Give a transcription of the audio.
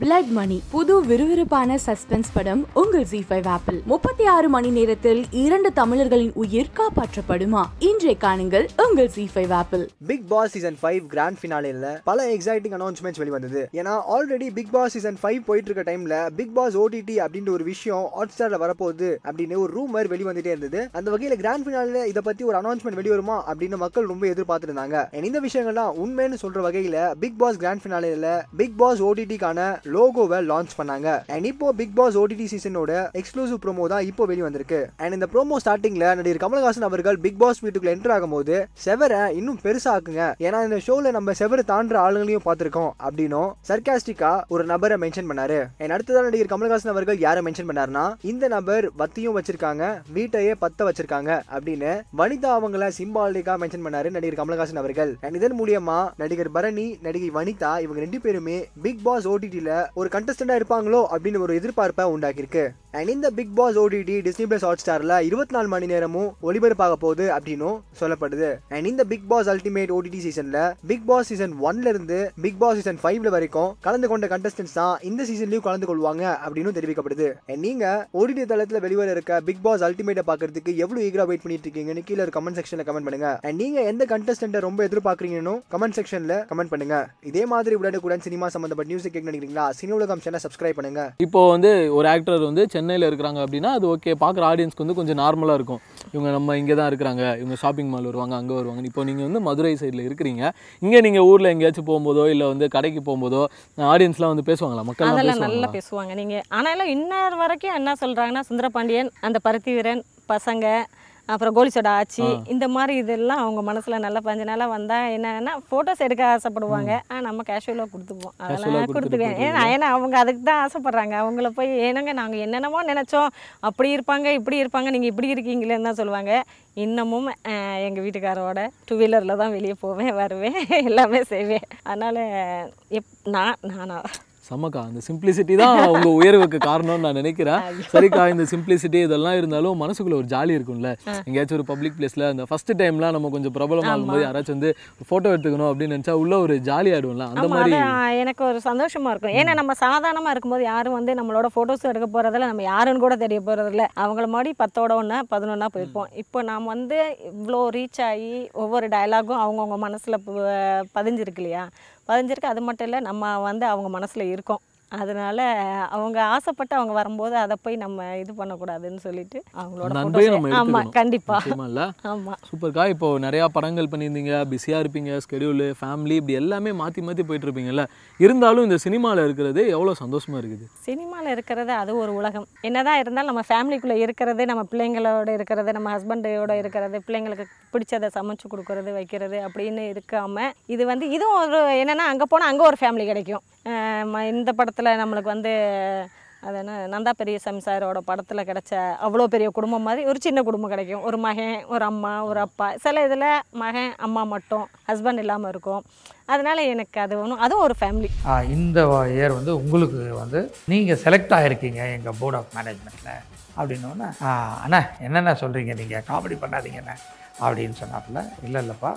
Blood மணி புது விறுவிறுப்பான suspense படம் உங்கள் ஜி ஃபைவ் ஆப்பிள் முப்பத்தி ஆறு மணி நேரத்தில் இரண்டு தமிழர்களின் உயிர் காப்பாற்றப்படுமா? இன்றைய காணுங்கள் உங்கள் Zee five apple Bigg Boss season five grand ஃபினாலேல பல எக்ஸைட்டிங் அனௌன்ஸ்மெண்ட்ஸ் வெளிவந்தது. ஏன்னா already Bigg Boss season five போயிட்டு இருக்க டைம்ல பிக் பாஸ் ஓடிடி அப்படின்ற ஒரு விஷயம் ஹாட் ஸ்டார்ல வரப்போகுது அப்படின்னு ஒரு ரூமர் வெளிவந்துட்டே இருந்தது. அந்த வகையில கிராண்ட் ஃபினாலில் இதை பத்தி ஒரு அனௌன்ஸ்மெண்ட் வெளிவருமா அப்படின்னு மக்கள் ரொம்ப எதிர்பார்த்துருந்தாங்க. இந்த விஷயங்கள்லாம் உண்மைன்னு சொல்ற வகையில பிக் பாஸ் கிராண்ட் ஃபினாலேல பிக் பாஸ் ஓடிடிக்கான லோகோவை லான்ச் பண்ணாங்க. அண்ட் இப்போ பிக் பாஸ் ஓடிடி சீசனோட எக்ஸ்க்ளூசிவ் ப்ரோமோ தான் இப்போ வெளியே வந்திருக்கு அண்ட் இந்த ப்ரோமோ ஸ்டார்டிங்ல நடிகர் கமல்ஹாசன் அவர்கள் பிக் பாஸ் வீட்டுக்குள்ள என்டர் ஆகும்போது செவரை இன்னும் பெருசாக்குங்க ஏன்னா இந்த ஷோல நம்ம செவரை தாண்டுற ஆளுங்களையும் பார்த்திருக்கோம் அப்படின்னும் சர்காஸ்டிக்கா ஒரு நபரை மென்ஷன் பண்ணாரு. அண்ட் அடுத்ததான் நடிகர் கமலஹாசன் அவர்கள் யாரை மென்ஷன் பண்ணாருன்னா இந்த நபர் வத்தியும் வச்சிருக்காங்க வீட்டையே பத்த வச்சிருக்காங்க அப்படின்னு வனிதா அவங்கள சிம்பாலிக்கா மென்ஷன் பண்ணாரு நடிகர் கமலஹாசன் அவர்கள். அண்ட் இதன் மூலியமா நடிகர் பரணி நடிகை வனிதா இவங்க ரெண்டு பேருமே பிக் பாஸ் ஓடிடில ஒரு கண்டஸ்டண்டா இருப்பாங்களோ அப்படின்னு ஒரு எதிர்பார்ப்பை உண்டாக்கியிருக்கு. அண்ட் இந்த Bigg Boss OTT Disney plus hot ஸ்டாரில் இருபத்தி நாலு மணி நேரமும் ஒளிபரப்பாக போகுது அப்படின்னும் சொல்லப்படுது. அண்ட் இந்த பிக் பாஸ் அல்டிமேட் ஓடிடி சீசனில் பிக் பாஸ் சீசன் ஒன்ல இருந்து பிக் பாஸ் சீசன் ஃபைவ்ல வரைக்கும் கலந்து கொண்ட கண்டஸ்டன்ஸ் தான் இந்த சீசன்லயும் கலந்து கொள்வாங்க அப்படின்னு தெரிவிக்கப்படுது. And நீங்க ஓடிடி தளத்தில் வெளிவர இருக்க பிக் பாஸ் அல்டிமேட்டை பார்க்கறதுக்கு எவ்வளவு ஈகரா வெயிட் பண்ணிட்டு இருக்கீங்கன்னு கீழே கமெண்ட் செக்ஷன்ல கமெண்ட் பண்ணுங்க. அண்ட் நீங்க எந்த கண்டஸ்டன்ட்டை ரொம்ப எதிர்பார்க்குறீங்கன்னு கமெண்ட் செக்ஷன்ல கமெண்ட் பண்ணுங்க. இதே மாதிரி உடனுக்குடன் சினிமா சம்பந்தப்பட்ட நியூஸ் கேட்க நினைக்கிறீங்களா? சினி உலகம் சேனல் சப்ஸ்கிரைப் பண்ணுங்க. இப்போ வந்து ஒரு ஆக்டர் வந்து சென்னையில் இருக்கிறாங்க அப்படின்னா அது ஓகே பார்க்குற ஆடியன்ஸ்க்கு வந்து கொஞ்சம் நார்மலாக இருக்கும். இவங்க நம்ம இங்கே தான் இருக்கிறாங்க. இவங்க ஷாப்பிங் மால் வருவாங்க அங்கே வருவாங்க. இப்போ நீங்கள் வந்து மதுரை சைடில் இருக்கிறீங்க. இங்கே நீங்கள் ஊரில் எங்கேயாச்சும் போகும்போதோ இல்லை வந்து கடைக்கு போகும்போதோ ஆடியன்ஸ்லாம் வந்து பேசுவாங்களா? மக்கள் அதெல்லாம் நல்லா பேசுவாங்க. நீங்கள் ஆனாலும் இன்னொரு வரைக்கும் என்ன சொல்கிறாங்கன்னா சுந்தரபாண்டியன் அந்த பருத்தி வீரன் பசங்க அப்புறம் கோலிசோட ஆச்சி. இந்த மாதிரி இதெல்லாம் அவங்க மனசில் நல்லா பஞ்ச நாளாக வந்தால் என்னன்னா ஃபோட்டோஸ் எடுக்க ஆசைப்படுவாங்க. ஆ நம்ம கேஷுவலாக கொடுத்துப்போம் அதெல்லாம் கொடுத்துக்குவேன். ஏன்னா ஏன்னா அவங்க அதுக்கு தான் ஆசைப்படுறாங்க. அவங்கள போய் ஏனங்க நாங்கள் என்னென்னமோ நினச்சோம். அப்படி இருப்பாங்க இப்படி இருப்பாங்க. நீங்கள் இப்படி இருக்கீங்களேன்னு தான் சொல்லுவாங்க. இன்னமும் எங்கள் வீட்டுக்காரோட டூ வீலரில் தான் வெளியே போவேன் வருவேன். எல்லாமே செய்வேன். அதனால் எப் நான் நானா? சமக்கா அந்த சிம்பிளிசிட்டி தான் உங்க உயர்வுக்கு காரணம்னு நான் நினைக்கிறேன். சரிக்கா இந்த சிம்பிளிசிட்டி இதெல்லாம் இருந்தாலும் மனசுக்குள்ள ஒரு ஜாலி இருக்கும்ல. எங்கேயாச்சும் ஒரு பப்ளிக் பிளேஸ்ல அந்த ஃபர்ஸ்ட் டைம்லாம் நம்ம கொஞ்சம் பிரபலமாகும் போது யாராச்சும் வந்து ஃபோட்டோ எடுத்துக்கணும் அப்படின்னு நினைச்சா உள்ள ஒரு ஜாலி ஆயிடும்ல அந்த மாதிரி எனக்கு ஒரு சந்தோஷமா இருக்கும். ஏன்னா நம்ம சாதாரணமாக இருக்கும்போது யாரும் வந்து நம்மளோட ஃபோட்டோஸ் எடுக்க போகிறதில்ல நம்ம யாருன்னு கூட தெரிய போகிறதில்ல அவங்கள மாதிரி பத்தோட ஒன்றா பதினொன்றா போயிருப்போம். இப்போ நாம் வந்து இவ்வளோ ரீச் ஆகி ஒவ்வொரு டயலாகும் அவங்கவுங்க மனசில் பதிஞ்சிருக்கு இல்லையா? பதிஞ்சிருக்கு. அது மட்டும் இல்லை நம்ம வந்து அவங்க மனசில் இருக்கோம். அதனால அவங்க ஆசைப்பட்டு அவங்க வரும்போது அதை போய் நம்ம இது பண்ணக்கூடாதுன்னு சொல்லிட்டு அவங்களோட அந்த அன்பையும் நம்ம photos- ஆமா எடுத்துக்கணும். கண்டிப்பா. நிச்சயமா இல்ல? ஆமா. சூப்பர்க்கா இப்போ நிறையா படங்கள் பண்ணியிருந்தீங்க பிஸியாக இருப்பீங்க ஸ்கெடியூலு ஃபேமிலி இப்படி எல்லாமே மாற்றி மாற்றி போயிட்டு இருப்பீங்கல்ல இருந்தாலும் இந்த சினிமாவில் இருக்கிறது எவ்வளோ சந்தோஷமா இருக்குது? சினிமாவில் இருக்கிறது அது ஒரு உலகம். என்னதான் இருந்தாலும் நம்ம ஃபேமிலிக்குள்ளே இருக்கிறது நம்ம பிள்ளைங்களோட இருக்கிறது நம்ம ஹஸ்பண்டோட இருக்கிறது பிள்ளைங்களுக்கு பிடிச்சதை சமைச்சு கொடுக்கறது வைக்கிறது அப்படின்னு இருக்காம இது வந்து இதுவும் ஒரு என்னென்னா அங்கே போனால் அங்கே ஒரு ஃபேமிலி கிடைக்கும். இந்த படத்தில் நம்மளுக்கு வந்து அது என்ன நந்தா பெரியசாமி சாரோட படத்தில் கிடைச்ச அவ்வளோ பெரிய குடும்பம் மாதிரி ஒரு சின்ன குடும்பம் கிடைக்கும். ஒரு மகன் ஒரு அம்மா ஒரு அப்பா. சில இதில் மகன் அம்மா மட்டும் ஹஸ்பண்ட் இல்லாமல் இருக்கும். அதனால் எனக்கு அது ஒன்றும் அதுவும் ஒரு ஃபேமிலி ஆ, இந்த இயர் வந்து உங்களுக்கு வந்து நீங்கள் செலக்ட் ஆகிருக்கீங்க எங்கள் போர்ட் ஆஃப் மேனேஜ்மெண்ட்டில் அப்படின்னோடனே அண்ணா என்னென்ன சொல்கிறீங்க நீங்கள் காமெடி பண்ணாதீங்கண்ணே அப்படின்னு சொன்னாப்புல இல்லை இல்லைப்பா.